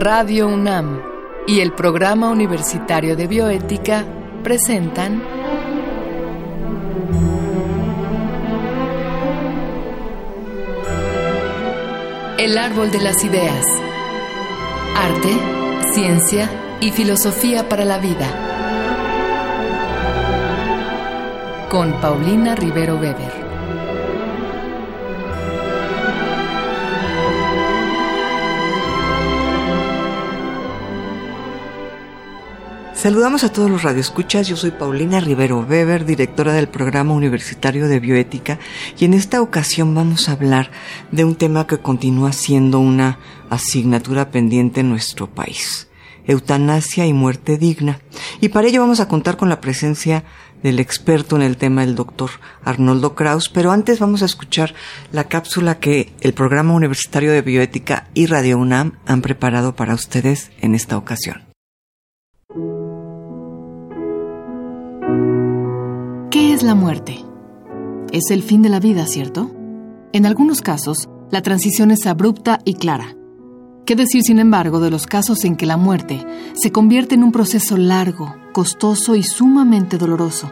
Radio UNAM y el Programa Universitario de Bioética presentan El Árbol de las Ideas. Arte, ciencia y filosofía para la vida. Con Paulina Rivero Weber. Saludamos a todos los radioescuchas. Yo soy Paulina Rivero Weber, directora del Programa Universitario de Bioética, y en esta ocasión vamos a hablar de un tema que continúa siendo una asignatura pendiente en nuestro país. Eutanasia y muerte digna. Y para ello vamos a contar con la presencia del experto en el tema, el doctor Arnoldo Kraus, pero antes vamos a escuchar la cápsula que el Programa Universitario de Bioética y Radio UNAM han preparado para ustedes en esta ocasión. ¿Qué es la muerte? Es el fin de la vida, ¿cierto? En algunos casos, la transición es abrupta y clara. ¿Qué decir, sin embargo, de los casos en que la muerte se convierte en un proceso largo, costoso y sumamente doloroso?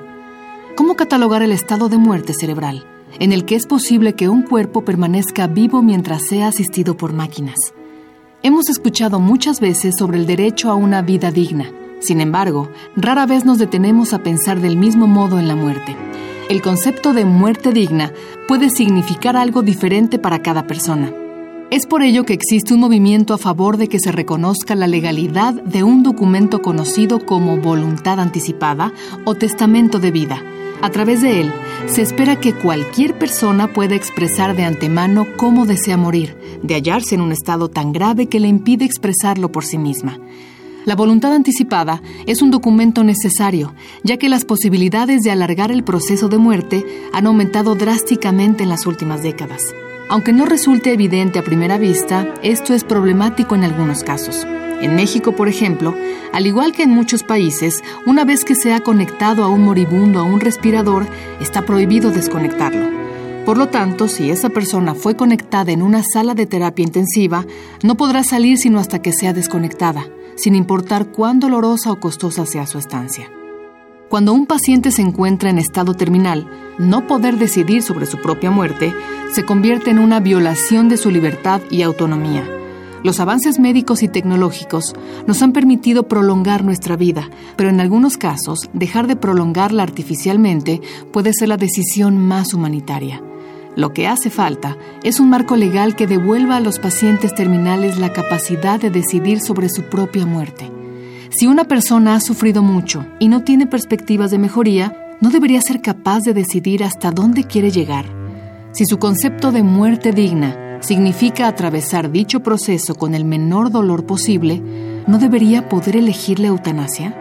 ¿Cómo catalogar el estado de muerte cerebral, en el que es posible que un cuerpo permanezca vivo mientras sea asistido por máquinas? Hemos escuchado muchas veces sobre el derecho a una vida digna, sin embargo, rara vez nos detenemos a pensar del mismo modo en la muerte. El concepto de muerte digna puede significar algo diferente para cada persona. Es por ello que existe un movimiento a favor de que se reconozca la legalidad de un documento conocido como voluntad anticipada o testamento de vida. A través de él, se espera que cualquier persona pueda expresar de antemano cómo desea morir, de hallarse en un estado tan grave que le impide expresarlo por sí misma. La voluntad anticipada es un documento necesario, ya que las posibilidades de alargar el proceso de muerte han aumentado drásticamente en las últimas décadas. Aunque no resulte evidente a primera vista, esto es problemático en algunos casos. En México, por ejemplo, al igual que en muchos países, una vez que se ha conectado a un moribundo a un respirador, está prohibido desconectarlo. Por lo tanto, si esa persona fue conectada en una sala de terapia intensiva, no podrá salir sino hasta que sea desconectada sin importar cuán dolorosa o costosa sea su estancia. Cuando un paciente se encuentra en estado terminal, no poder decidir sobre su propia muerte se convierte en una violación de su libertad y autonomía. Los avances médicos y tecnológicos nos han permitido prolongar nuestra vida, pero en algunos casos dejar de prolongarla artificialmente puede ser la decisión más humanitaria. Lo que hace falta es un marco legal que devuelva a los pacientes terminales la capacidad de decidir sobre su propia muerte. Si una persona ha sufrido mucho y no tiene perspectivas de mejoría, no debería ser capaz de decidir hasta dónde quiere llegar. Si su concepto de muerte digna significa atravesar dicho proceso con el menor dolor posible, ¿no debería poder elegir la eutanasia?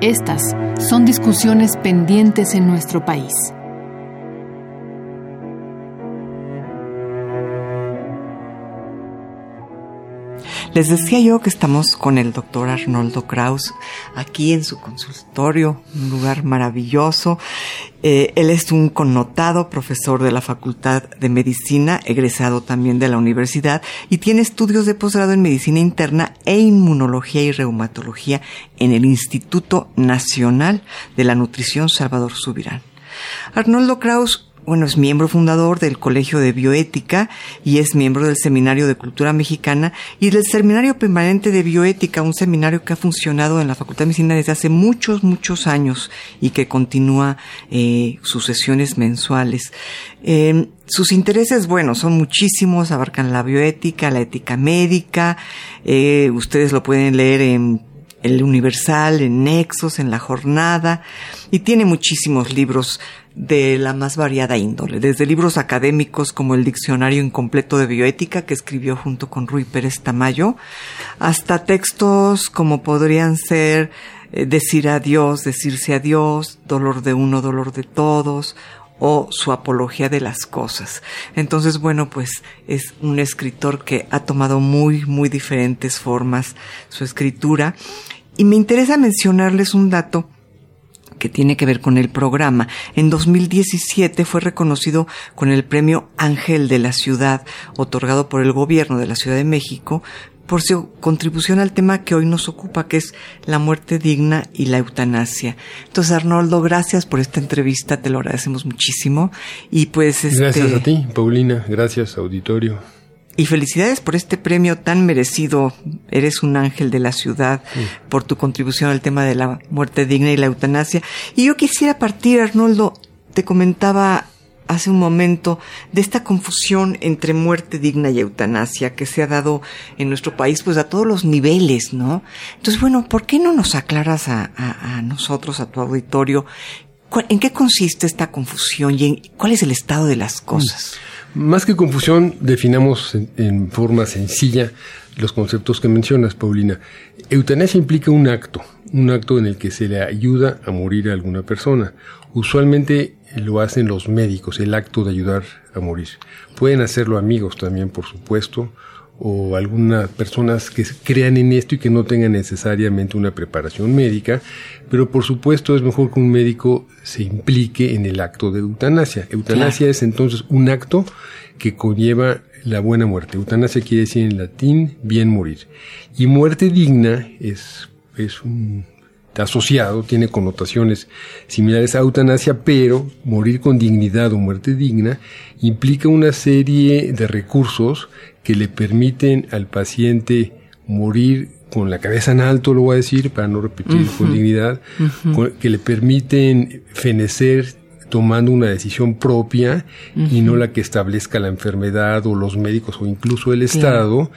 Estas son discusiones pendientes en nuestro país. Les decía yo que estamos con el doctor Arnoldo Kraus aquí en su consultorio, un lugar maravilloso. Eh, él es un connotado profesor de la Facultad de Medicina, egresado también de la universidad, y tiene estudios de posgrado en Medicina Interna e Inmunología y Reumatología en el Instituto Nacional de la Nutrición Salvador Subirán. Arnoldo Kraus bueno, es miembro fundador del Colegio de Bioética y es miembro del Seminario de Cultura Mexicana y del Seminario Permanente de Bioética, un seminario que ha funcionado en la Facultad de Medicina desde hace muchos, muchos años y que continúa eh, sus sesiones mensuales. Eh, sus intereses, bueno, son muchísimos, abarcan la bioética, la ética médica, eh, ustedes lo pueden leer en el Universal, en Nexos, en La Jornada, y tiene muchísimos libros de la más variada índole, desde libros académicos como el Diccionario Incompleto de Bioética que escribió junto con Rui Pérez Tamayo, hasta textos como podrían ser eh, Decir adiós, Decirse adiós, Dolor de uno, Dolor de todos, o su apología de las cosas. Entonces, bueno, pues es un escritor que ha tomado muy, muy diferentes formas su escritura. Y me interesa mencionarles un dato que tiene que ver con el programa. En 2017 fue reconocido con el premio Ángel de la Ciudad, otorgado por el gobierno de la Ciudad de México, por su contribución al tema que hoy nos ocupa, que es la muerte digna y la eutanasia. Entonces, Arnoldo, gracias por esta entrevista, te lo agradecemos muchísimo. Y pues este, Gracias a ti, Paulina, gracias, auditorio. Y felicidades por este premio tan merecido. Eres un ángel de la ciudad por tu contribución al tema de la muerte digna y la eutanasia. Y yo quisiera partir, Arnoldo, te comentaba hace un momento de esta confusión entre muerte digna y eutanasia que se ha dado en nuestro país pues a todos los niveles, ¿no? Entonces, bueno, ¿por qué no nos aclaras a, nosotros, a tu auditorio, en qué consiste esta confusión y en, cuál es el estado de las cosas? Más que confusión, definamos en, en forma sencilla los conceptos que mencionas, Paulina. Eutanasia implica un acto, un acto en el que se le ayuda a morir a alguna persona. Usualmente lo hacen los médicos, el acto de ayudar a morir. Pueden hacerlo amigos también, por supuesto, o algunas personas que crean en esto y que no tengan necesariamente una preparación médica, pero por supuesto es mejor que un médico se implique en el acto de eutanasia. Eutanasia claro. es entonces un acto que conlleva la buena muerte. Eutanasia quiere decir en latín bien morir. Y muerte digna es, es un asociado, tiene connotaciones similares a eutanasia, pero morir con dignidad o muerte digna implica una serie de recursos que le permiten al paciente morir con la cabeza en alto, lo voy a decir, para no repetir, uh -huh. con dignidad, uh -huh. que le permiten fenecer tomando una decisión propia uh -huh. y no la que establezca la enfermedad o los médicos o incluso el Estado,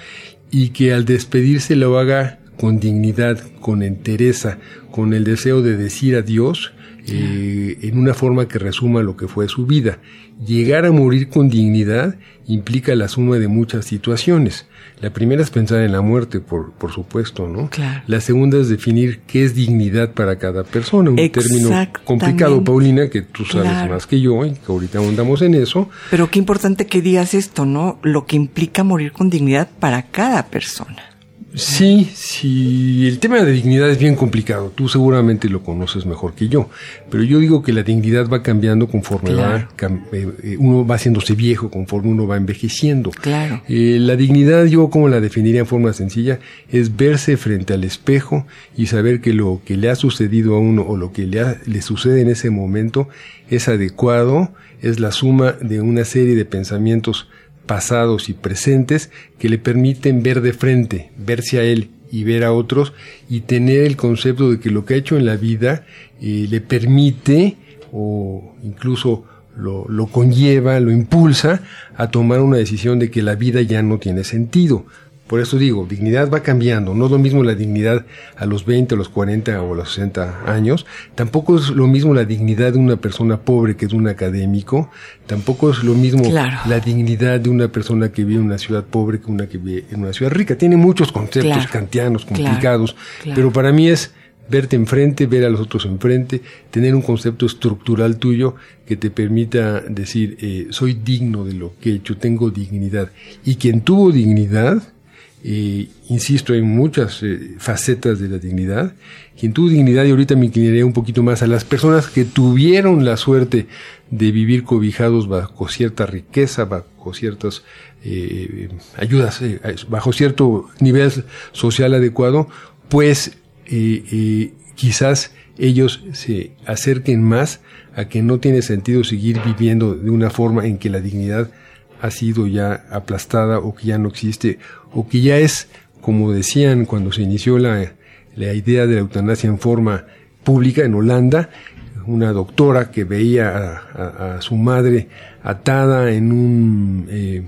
y que al despedirse lo haga con dignidad, con entereza, con el deseo de decir adiós eh, en una forma que resuma lo que fue su vida. Llegar a morir con dignidad implica la suma de muchas situaciones. La primera es pensar en la muerte, por, por supuesto, ¿no? Claro. La segunda es definir qué es dignidad para cada persona, un término complicado, Paulina, que tú sabes Claro. más que yo y que ahorita andamos en eso. Pero qué importante que digas esto, ¿no? Lo que implica morir con dignidad para cada persona. Sí, sí, el tema de dignidad es bien complicado, tú seguramente lo conoces mejor que yo, pero yo digo que la dignidad va cambiando conforme Claro. va, eh, eh, uno va haciéndose viejo, conforme uno va envejeciendo. Claro. Eh, la dignidad, yo como la definiría en forma sencilla, es verse frente al espejo y saber que lo que le ha sucedido a uno o lo que le, ha- le sucede en ese momento es adecuado, es la suma de una serie de pensamientos pasados y presentes que le permiten ver de frente, verse a él y ver a otros y tener el concepto de que lo que ha hecho en la vida eh, le permite o incluso lo, lo conlleva, lo impulsa a tomar una decisión de que la vida ya no tiene sentido. Por eso digo, dignidad va cambiando. No es lo mismo la dignidad a los 20, a los 40 o a los 60 años. Tampoco es lo mismo la dignidad de una persona pobre que de un académico. Tampoco es lo mismo Claro. la dignidad de una persona que vive en una ciudad pobre que una que vive en una ciudad rica. Tiene muchos conceptos Claro. kantianos complicados, Claro. pero para mí es verte enfrente, ver a los otros enfrente, tener un concepto estructural tuyo que te permita decir, eh, soy digno de lo que he hecho, tengo dignidad. Y quien tuvo dignidad, eh, insisto, hay muchas eh, facetas de la dignidad. Quien tuvo dignidad, y ahorita me inclinaré un poquito más a las personas que tuvieron la suerte de vivir cobijados bajo cierta riqueza, bajo ciertas eh, ayudas, eh, bajo cierto nivel social adecuado, pues eh, eh, quizás ellos se acerquen más a que no tiene sentido seguir viviendo de una forma en que la dignidad ha sido ya aplastada o que ya no existe o que ya es, como decían cuando se inició la, la idea de la eutanasia en forma pública en Holanda, una doctora que veía a, a- a su madre atada en un, eh,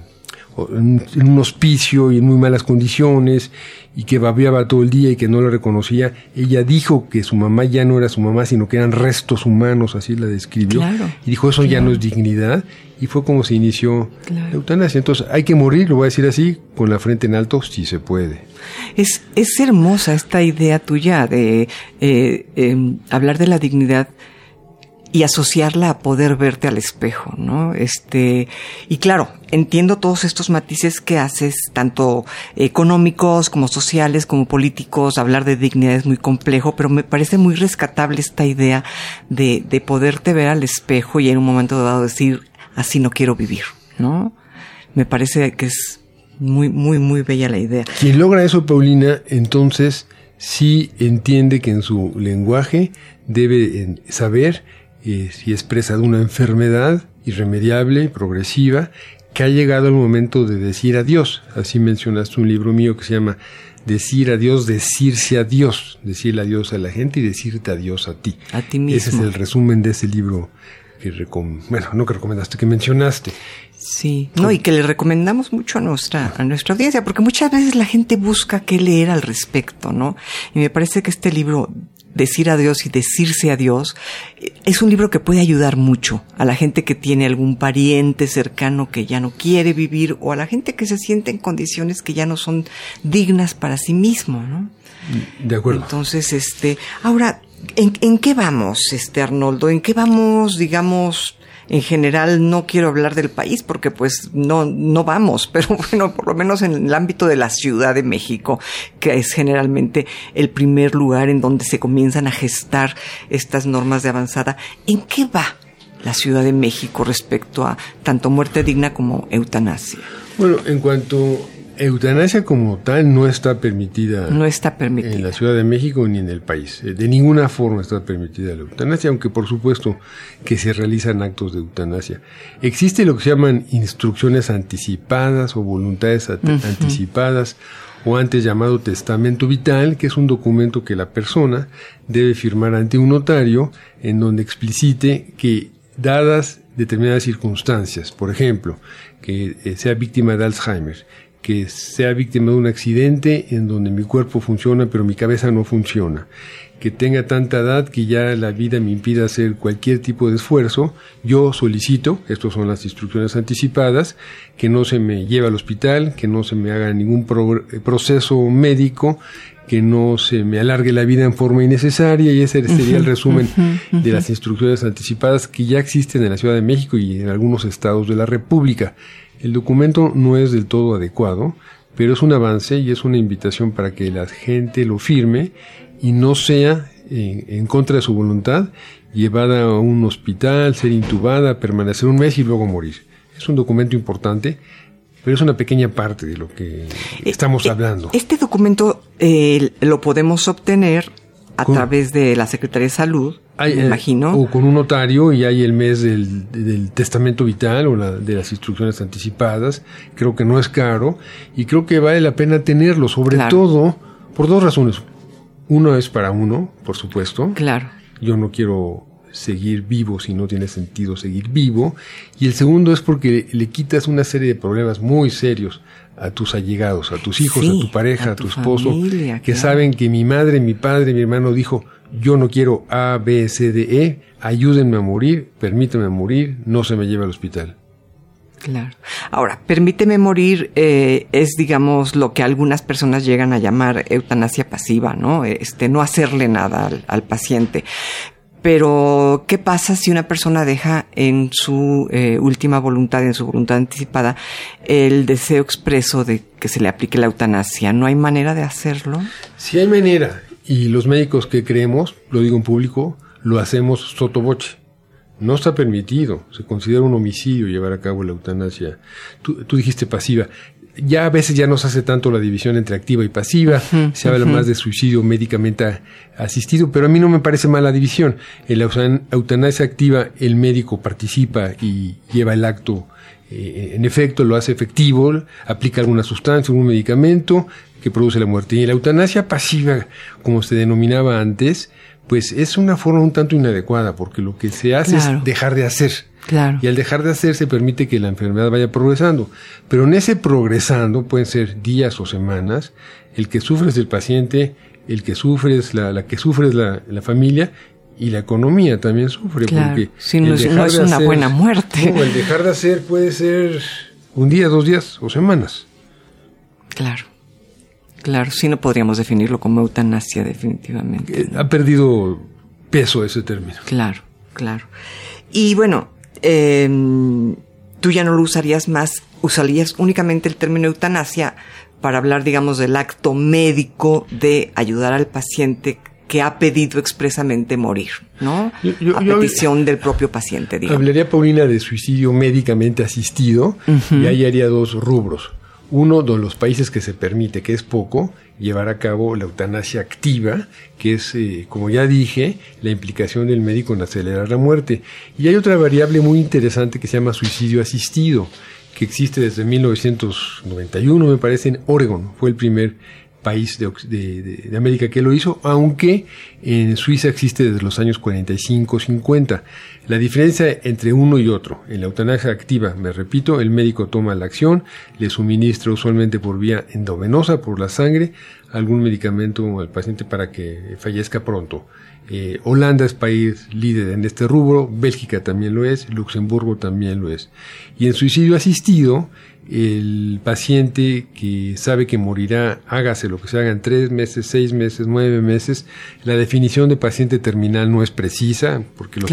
en un- hospicio y en muy malas condiciones y que babeaba todo el día y que no la reconocía, ella dijo que su mamá ya no era su mamá, sino que eran restos humanos, así la describió. Claro, y dijo, eso ya no es dignidad. Y fue como se inició Claro. la eutanasia. Entonces, hay que morir, lo voy a decir así, con la frente en alto, si se puede. Es, es hermosa esta idea tuya de eh, eh, hablar de la dignidad y asociarla a poder verte al espejo, ¿no? Este, y claro, entiendo todos estos matices que haces, tanto económicos como sociales, como políticos, hablar de dignidad es muy complejo, pero me parece muy rescatable esta idea de, de poderte ver al espejo y en un momento dado decir, así no quiero vivir, ¿no? Me parece que es Muy, muy, muy bella la idea. Quien logra eso, Paulina, entonces sí entiende que en su lenguaje debe saber eh, si expresa de una enfermedad irremediable, progresiva, que ha llegado el momento de decir adiós. Así mencionaste un libro mío que se llama Decir adiós, decirse adiós, decirle adiós a la gente y decirte adiós a ti. A ti mismo. Ese es el resumen de ese libro que bueno, no que recomendaste, que mencionaste. Sí, no, y que le recomendamos mucho a nuestra, a nuestra audiencia, porque muchas veces la gente busca qué leer al respecto, ¿no? Y me parece que este libro decir adiós y decirse adiós, es un libro que puede ayudar mucho a la gente que tiene algún pariente cercano que ya no quiere vivir o a la gente que se siente en condiciones que ya no son dignas para sí mismo, ¿no? De acuerdo. Entonces, este, ahora, ¿en, en qué vamos, este Arnoldo? ¿En qué vamos, digamos, en general no quiero hablar del país porque pues no, no vamos, pero bueno, por lo menos en el ámbito de la Ciudad de México, que es generalmente el primer lugar en donde se comienzan a gestar estas normas de avanzada, ¿en qué va la Ciudad de México respecto a tanto muerte digna como eutanasia? Bueno, en cuanto Eutanasia como tal no está permitida. No está permitida. En la Ciudad de México ni en el país. Eh, de ninguna forma está permitida la eutanasia, aunque por supuesto que se realizan actos de eutanasia. Existe lo que se llaman instrucciones anticipadas o voluntades anticipadas o antes llamado testamento vital, que es un documento que la persona debe firmar ante un notario en donde explicite que dadas determinadas circunstancias, por ejemplo, que eh, sea víctima de Alzheimer, que sea víctima de un accidente en donde mi cuerpo funciona pero mi cabeza no funciona, que tenga tanta edad que ya la vida me impida hacer cualquier tipo de esfuerzo, yo solicito, estas son las instrucciones anticipadas, que no se me lleve al hospital, que no se me haga ningún proceso médico, que no se me alargue la vida en forma innecesaria y ese sería el resumen de las instrucciones anticipadas que ya existen en la Ciudad de México y en algunos estados de la República. El documento no es del todo adecuado, pero es un avance y es una invitación para que la gente lo firme y no sea en, contra de su voluntad llevada a un hospital, ser intubada, permanecer un mes y luego morir. Es un documento importante, pero es una pequeña parte de lo que eh, estamos eh, hablando. Este documento eh, lo podemos obtener a través de la Secretaría de Salud, me eh, imagino. O con un notario y hay el mes del, testamento vital o de las instrucciones anticipadas. Creo que no es caro y creo que vale la pena tenerlo, sobre todo por dos razones. Uno es para uno, por supuesto. Claro. Yo no quiero seguir vivo si no tiene sentido seguir vivo. Y el segundo es porque le quitas una serie de problemas muy serios a tus allegados, a tus hijos, a tu pareja, a tu, esposo, que saben que mi madre, mi padre, mi hermano dijo, yo no quiero A, B, C, D, E, ayúdenme a morir, permíteme morir, no se me lleve al hospital. Claro. Ahora, permíteme morir eh, es, digamos, lo que algunas personas llegan a llamar eutanasia pasiva, ¿no? Este, no hacerle nada al paciente. Pero, ¿qué pasa si una persona deja en su eh, última voluntad, en su voluntad anticipada, el deseo expreso de que se le aplique la eutanasia? ¿No hay manera de hacerlo? Sí hay manera. Y los médicos que creemos, lo digo en público, lo hacemos sotoboche. No está permitido. Se considera un homicidio llevar a cabo la eutanasia. Tú, tú dijiste pasiva ya a veces ya no se hace tanto la división entre activa y pasiva, se habla más de suicidio médicamente asistido, pero a mí no me parece mala división. En la eutanasia activa el médico participa y lleva el acto, eh, en efecto lo hace efectivo, aplica alguna sustancia, un medicamento que produce la muerte. Y en la eutanasia pasiva, como se denominaba antes, pues es una forma un tanto inadecuada, porque lo que se hace es dejar de hacer y al dejar de hacer se permite que la enfermedad vaya progresando. Pero en ese progresando pueden ser días o semanas. El que sufre es el paciente, el que sufre es la, que sufre es la, familia y la economía también sufre. Porque si no, es, una buena muerte. el dejar de hacer puede ser un día, dos días o semanas. Claro. Claro, sí no podríamos definirlo como eutanasia definitivamente. Eh, ha perdido peso ese término. Claro, claro. Y bueno, eh, tú ya no lo usarías más, usarías únicamente el término eutanasia para hablar, digamos, del acto médico de ayudar al paciente que ha pedido expresamente morir, ¿no? a petición del propio paciente, digamos. Hablaría, Paulina, de suicidio médicamente asistido y ahí haría dos rubros. Uno de los países que se permite, que es poco, llevar a cabo la eutanasia activa, que es, eh, como ya dije, la implicación del médico en acelerar la muerte. Y hay otra variable muy interesante que se llama suicidio asistido, que existe desde 1991, me parece, en Oregon. Fue el primer país de, América que lo hizo, aunque en Suiza existe desde los años 45-50. La diferencia entre uno y otro, en la eutanasia activa, me repito, el médico toma la acción, le suministra usualmente por vía endovenosa, por la sangre, algún medicamento al paciente para que fallezca pronto. Eh, Holanda es país líder en este rubro, Bélgica también lo es, Luxemburgo también lo es. Y en suicidio asistido, el paciente que sabe que morirá, hágase lo que se haga en tres meses, seis meses, nueve meses. La definición de paciente terminal no es precisa, porque los,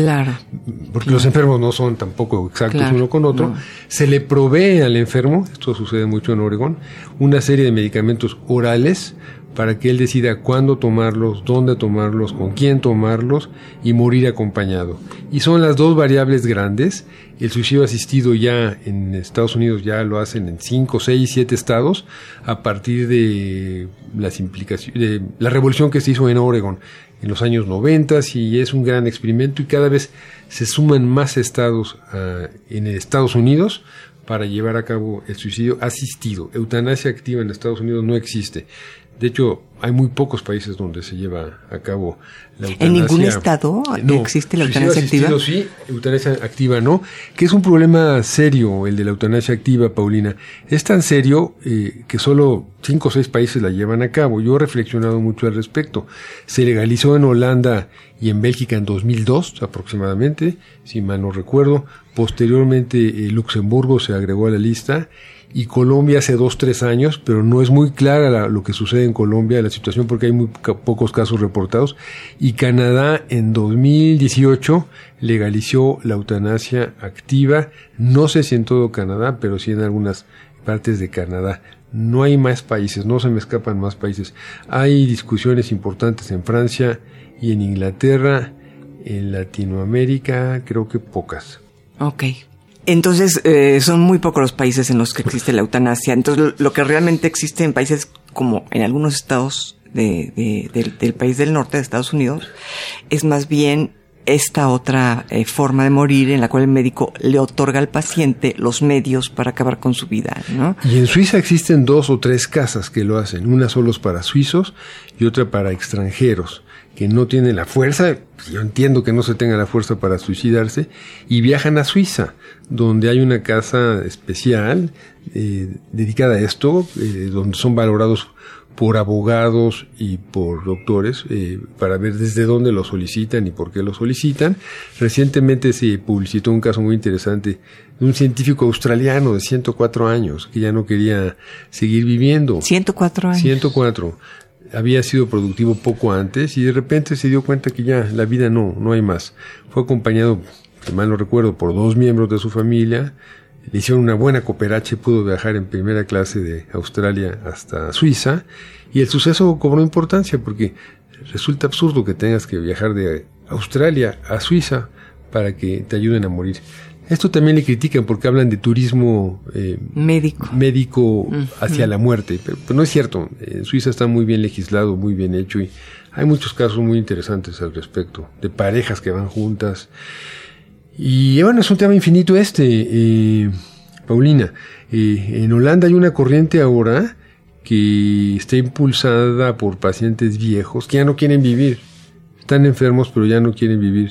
porque los enfermos no son tampoco exactos uno con otro. Se le provee al enfermo, esto sucede mucho en Oregón, una serie de medicamentos orales para que él decida cuándo tomarlos, dónde tomarlos, con quién tomarlos y morir acompañado. Y son las dos variables grandes. El suicidio asistido ya en Estados Unidos ya lo hacen en 5, 6, 7 estados a partir de las implicaciones, de la revolución que se hizo en Oregon en los años 90 y es un gran experimento y cada vez se suman más estados ah, en Estados Unidos para llevar a cabo el suicidio asistido. Eutanasia activa en Estados Unidos no existe. De hecho, hay muy pocos países donde se lleva a cabo la eutanasia. ¿En ningún estado existe la eutanasia activa? Sí, eutanasia activa no, que es un problema serio el de la eutanasia activa, Paulina. Es tan serio eh, que solo cinco o seis países la llevan a cabo. Yo he reflexionado mucho al respecto. Se legalizó en Holanda y en Bélgica en 2002 aproximadamente, si mal no recuerdo. Posteriormente eh, Luxemburgo se agregó a la lista y Colombia hace dos, tres años, pero no es muy clara lo que sucede en Colombia, la situación, porque hay muy pocos casos reportados. Y Canadá en 2018 legalizó la eutanasia activa, no sé si en todo Canadá, pero sí en algunas partes de Canadá. No hay más países, no se me escapan más países. Hay discusiones importantes en Francia y en Inglaterra, en Latinoamérica, creo que pocas. Ok, entonces, eh, son muy pocos los países en los que existe la eutanasia. Entonces, lo, que realmente existe en países como en algunos estados de, del, país del norte de Estados Unidos es más bien esta otra eh, forma de morir en la cual el médico le otorga al paciente los medios para acabar con su vida. ¿no? Y en Suiza existen dos o tres casas que lo hacen, una solo para suizos y otra para extranjeros que no tienen la fuerza, yo entiendo que no se tenga la fuerza para suicidarse, y viajan a Suiza, donde hay una casa especial eh, dedicada a esto, eh, donde son valorados por abogados y por doctores eh, para ver desde dónde lo solicitan y por qué lo solicitan. Recientemente se publicitó un caso muy interesante de un científico australiano de 104 años que ya no quería seguir viviendo. 104 años. 104 había sido productivo poco antes y de repente se dio cuenta que ya la vida no, no hay más. Fue acompañado, si mal no recuerdo, por dos miembros de su familia. Le hicieron una buena cooperache, pudo viajar en primera clase de Australia hasta Suiza y el suceso cobró importancia porque resulta absurdo que tengas que viajar de Australia a Suiza para que te ayuden a morir. Esto también le critican porque hablan de turismo eh, médico, médico hacia la muerte, pero, no es cierto. En Suiza está muy bien legislado, muy bien hecho y hay muchos casos muy interesantes al respecto, de parejas que van juntas. Y bueno, es un tema infinito este, eh, Paulina. Eh, en Holanda hay una corriente ahora que está impulsada por pacientes viejos que ya no quieren vivir. Están enfermos pero ya no quieren vivir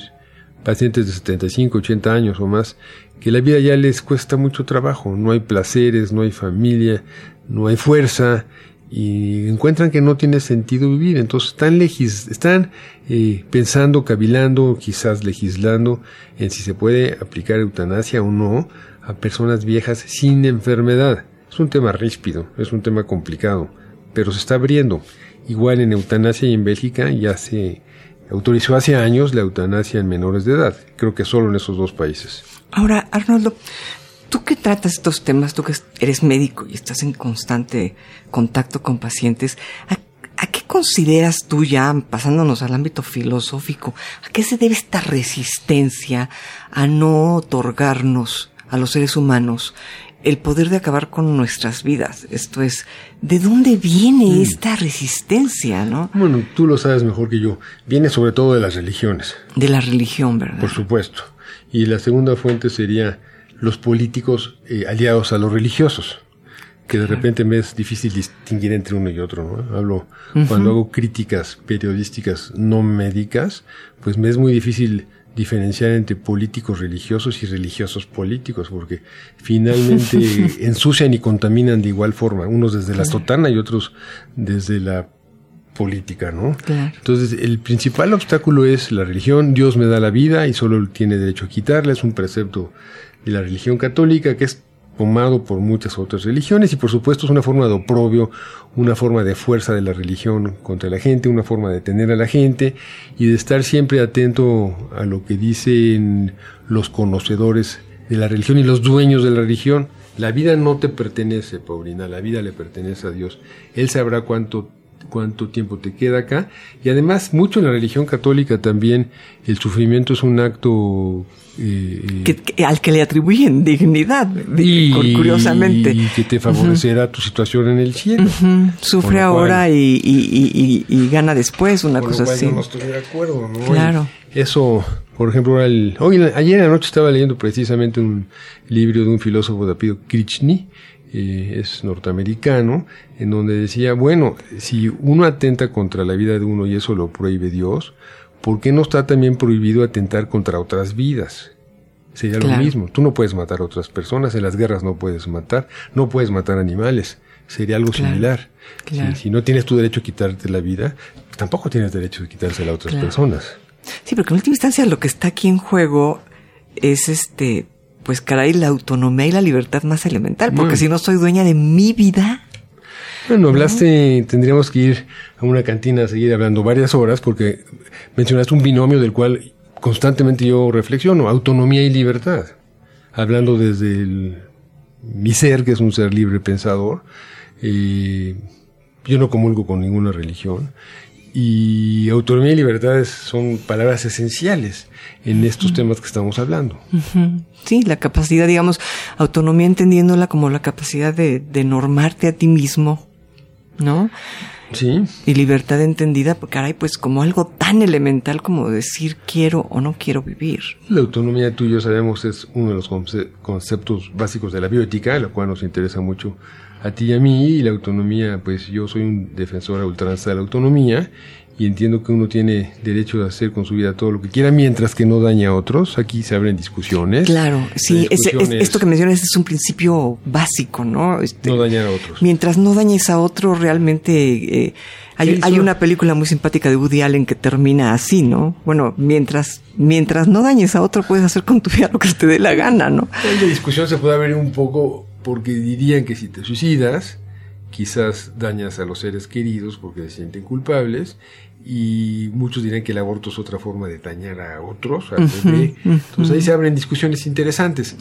pacientes de 75, 80 años o más, que la vida ya les cuesta mucho trabajo, no hay placeres, no hay familia, no hay fuerza y encuentran que no tiene sentido vivir, entonces están, legis están eh, pensando, cavilando, quizás legislando en si se puede aplicar eutanasia o no a personas viejas sin enfermedad. Es un tema ríspido, es un tema complicado, pero se está abriendo. Igual en eutanasia y en Bélgica ya se autorizó hace años la eutanasia en menores de edad, creo que solo en esos dos países. Ahora, Arnoldo, tú que tratas estos temas, tú que eres médico y estás en constante contacto con pacientes, ¿a, qué consideras tú ya, pasándonos al ámbito filosófico, a qué se debe esta resistencia a no otorgarnos a los seres humanos el poder de acabar con nuestras vidas. Esto es, ¿de dónde viene Mm. esta resistencia, no? Bueno, tú lo sabes mejor que yo. Viene sobre todo de las religiones, De la religión, ¿verdad? por supuesto. Y la segunda fuente sería los políticos eh, aliados a los religiosos, que de repente me es difícil distinguir entre uno y otro. ¿no? Hablo cuando hago críticas periodísticas no médicas, pues me es muy difícil diferenciar entre políticos religiosos y religiosos políticos, porque finalmente ensucian y contaminan de igual forma, unos desde la sotana y otros desde la política, ¿no? Claro. Entonces, el principal obstáculo es la religión. Dios me da la vida y solo tiene derecho a quitarla. Es un precepto de la religión católica que es tomado por muchas otras religiones y por supuesto es una forma de oprobio, una forma de fuerza de la religión contra la gente, una forma de tener a la gente y de estar siempre atento a lo que dicen los conocedores de la religión y los dueños de la religión. La vida no te pertenece, Paulina, la vida le pertenece a Dios. Él sabrá cuánto cuánto tiempo te queda acá. Y además, mucho en la religión católica también, el sufrimiento es un acto... eh, Que- que- al que le atribuyen dignidad, di- y, curiosamente. y que te favorecerá tu situación en el cielo. Sufre ahora y, y- gana después, una cosa así. yo no estoy de acuerdo, ¿no? Claro. Eso, por ejemplo, el- hoy, ayer en la noche estaba leyendo precisamente un libro de un filósofo de apellido Krishni, eh, es norteamericano, en donde decía, bueno, si uno atenta contra la vida de uno y eso lo prohíbe Dios, ¿por qué no está también prohibido atentar contra otras vidas? Sería Claro. lo mismo. Tú no puedes matar a otras personas, en las guerras no puedes matar, no puedes matar animales. Sería algo Claro. similar. Claro. Si, si no tienes tu derecho a quitarte la vida, tampoco tienes derecho de quitársela a otras personas. Sí, porque en última instancia lo que está aquí en juego es este, pues caray, la autonomía y la libertad más elemental, porque si no soy dueña de mi vida, Bueno, hablaste, tendríamos que ir a una cantina a seguir hablando varias horas porque mencionaste un binomio del cual constantemente yo reflexiono, autonomía y libertad. Hablando desde el- mi ser, que es un ser libre pensador, eh, yo no comulgo con ninguna religión y autonomía y libertad es- son palabras esenciales en estos temas que estamos hablando. Sí, la capacidad, digamos, autonomía entendiéndola como la capacidad de, de normarte a ti mismo, ¿no? Sí. Y libertad entendida, pues, caray, pues como algo tan elemental como decir quiero o no quiero vivir. La autonomía, tú y yo sabemos, es uno de los conce- conceptos básicos de la bioética, lo cual nos interesa mucho a ti y a mí. Y la autonomía, pues yo soy un defensor a ultranza de la autonomía y entiendo que uno tiene derecho de hacer con su vida todo lo que quiera mientras que no dañe a otros. Aquí se abren discusiones. Claro, sí, es- es esto que mencionas es un principio básico, ¿no? Este, No dañar a otros. Mientras no dañes a otro, realmente eh, hay, Sí, hay una película muy simpática de Woody Allen que termina así, ¿no? Bueno, mientras mientras no dañes a otro, puedes hacer con tu vida lo que te dé la gana, ¿no? La discusión se puede abrir un poco porque dirían que si te suicidas, quizás dañas a los seres queridos porque se sienten culpables y muchos dirán que el aborto es otra forma de dañar a otros, al bebé. Entonces ahí se abren discusiones interesantes.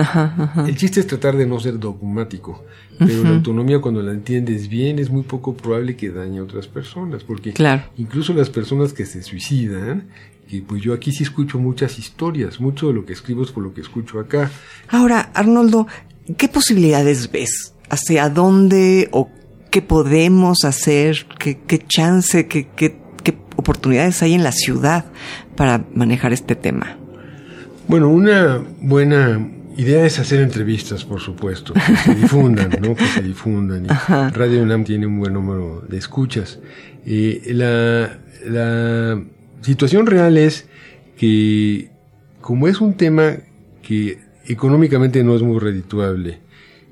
El chiste es tratar de no ser dogmático, pero la autonomía cuando la entiendes bien es muy poco probable que dañe a otras personas, porque Claro. incluso las personas que se suicidan, que pues yo aquí sí escucho muchas historias, mucho de lo que escribo es por lo que escucho acá. Ahora, Arnoldo, ¿qué posibilidades ves? ¿Hacia dónde o qué podemos hacer? ¿Qué, qué chance, qué, qué, qué oportunidades hay en la ciudad para manejar este tema? Bueno, una buena idea es hacer entrevistas, por supuesto, que se difundan, ¿no? Que se difundan. Y Radio UNAM tiene un buen número de escuchas. Eh, la, la situación real es que, como es un tema que económicamente no es muy redituable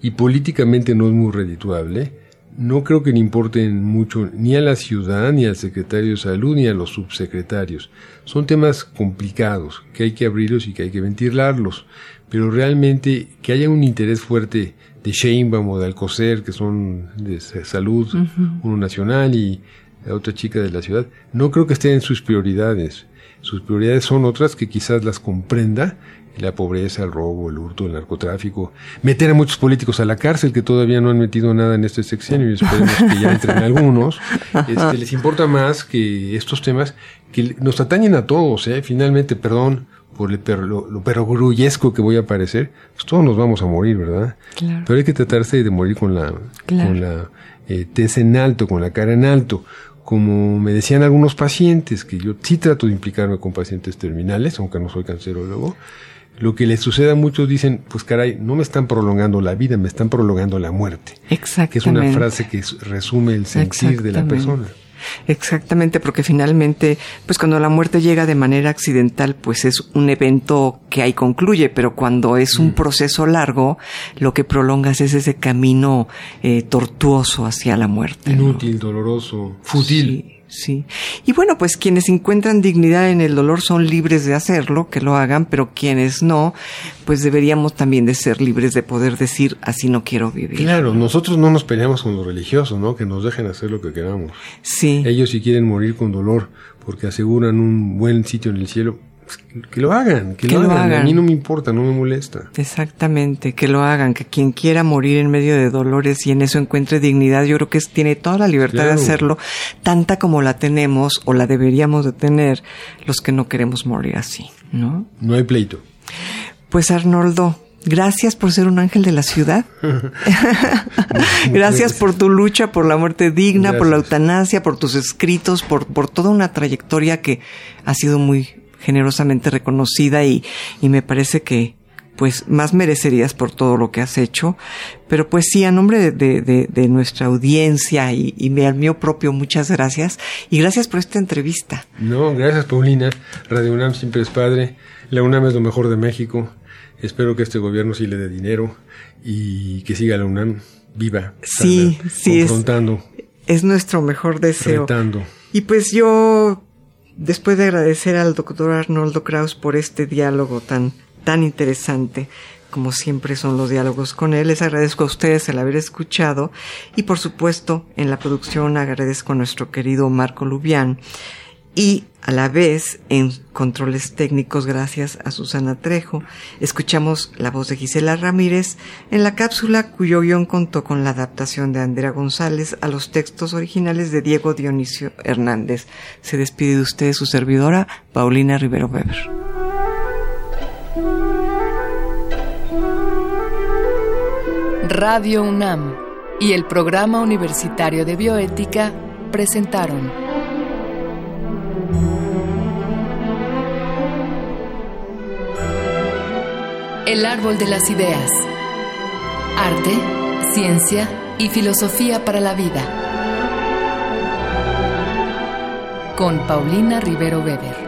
y políticamente no es muy redituable, no creo que le importen mucho ni a la ciudad, ni al secretario de salud, ni a los subsecretarios. Son temas complicados, que hay que abrirlos y que hay que ventilarlos. Pero realmente que haya un interés fuerte de Sheinbaum o de Alcocer, que son de sa- salud, uno nacional y la otra chica de la ciudad, no creo que estén en sus prioridades. Sus prioridades son otras que quizás las comprenda, la pobreza, el robo, el hurto, el narcotráfico, meter a muchos políticos a la cárcel que todavía no han metido nada en este sexenio y esperemos que ya entren algunos. Este, les importa más que estos temas que nos atañen a todos, ¿eh? finalmente, perdón por el lo, lo perogrullesco que voy a parecer, pues todos nos vamos a morir, ¿verdad? Claro. Pero hay que tratarse de morir con la, Claro. con la eh, tez en alto, con la cara en alto. Como me decían algunos pacientes, que yo sí trato de implicarme con pacientes terminales, aunque no soy cancerólogo, lo que les sucede a muchos dicen, pues caray, no me están prolongando la vida, me están prolongando la muerte. Exactamente. Que es una frase que resume el sentir de la persona. Exactamente, porque finalmente, pues cuando la muerte llega de manera accidental, pues es un evento que ahí concluye, pero cuando es Mm. un proceso largo, lo que prolongas es ese camino eh, tortuoso hacia la muerte. ¿no? Inútil, doloroso, fútil. Sí, sí. Y bueno, pues quienes encuentran dignidad en el dolor son libres de hacerlo, que lo hagan, pero quienes no, pues deberíamos también de ser libres de poder decir, así no quiero vivir. Claro, nosotros no nos peleamos con los religiosos, ¿no? Que nos dejen hacer lo que queramos. Sí. Ellos si quieren morir con dolor porque aseguran un buen sitio en el cielo, que lo hagan, que, Que lo, lo hagan. A mí no me importa, no me molesta. Exactamente, que lo hagan, que quien quiera morir en medio de dolores y en eso encuentre dignidad, yo creo que tiene toda la libertad Claro. de hacerlo, tanta como la tenemos o la deberíamos de tener los que no queremos morir así, ¿no? No hay pleito. Pues Arnoldo, gracias por ser un ángel de la ciudad. gracias por tu lucha por la muerte digna, por la eutanasia, por tus escritos, por, por toda una trayectoria que ha sido muy generosamente reconocida y, y me parece que pues más merecerías por todo lo que has hecho. Pero pues sí, a nombre de, de- de- de nuestra audiencia y, y me- al mío propio, muchas gracias. Y gracias por esta entrevista. No, gracias Paulina. Radio UNAM siempre es padre. La UNAM es lo mejor de México. Espero que este gobierno sí le dé dinero y que siga la UNAM viva. Sí, sana, sí, es- Confrontando, Es nuestro mejor deseo. retando. Y pues yo, después de agradecer al doctor Arnoldo Kraus por este diálogo tan, tan interesante, como siempre son los diálogos con él, les agradezco a ustedes el haber escuchado y por supuesto en la producción agradezco a nuestro querido Marco Lubián y a la vez en controles técnicos gracias a Susana Trejo escuchamos la voz de Gisela Ramírez en la cápsula cuyo guion contó con la adaptación de Andrea González a los textos originales de Diego Dionisio Hernández. Se despide de ustedes su servidora Paulina Rivero Weber. Radio UNAM y el Programa Universitario de Bioética presentaron El Árbol de las Ideas. Arte, ciencia y filosofía para la vida. Con Paulina Rivero Weber.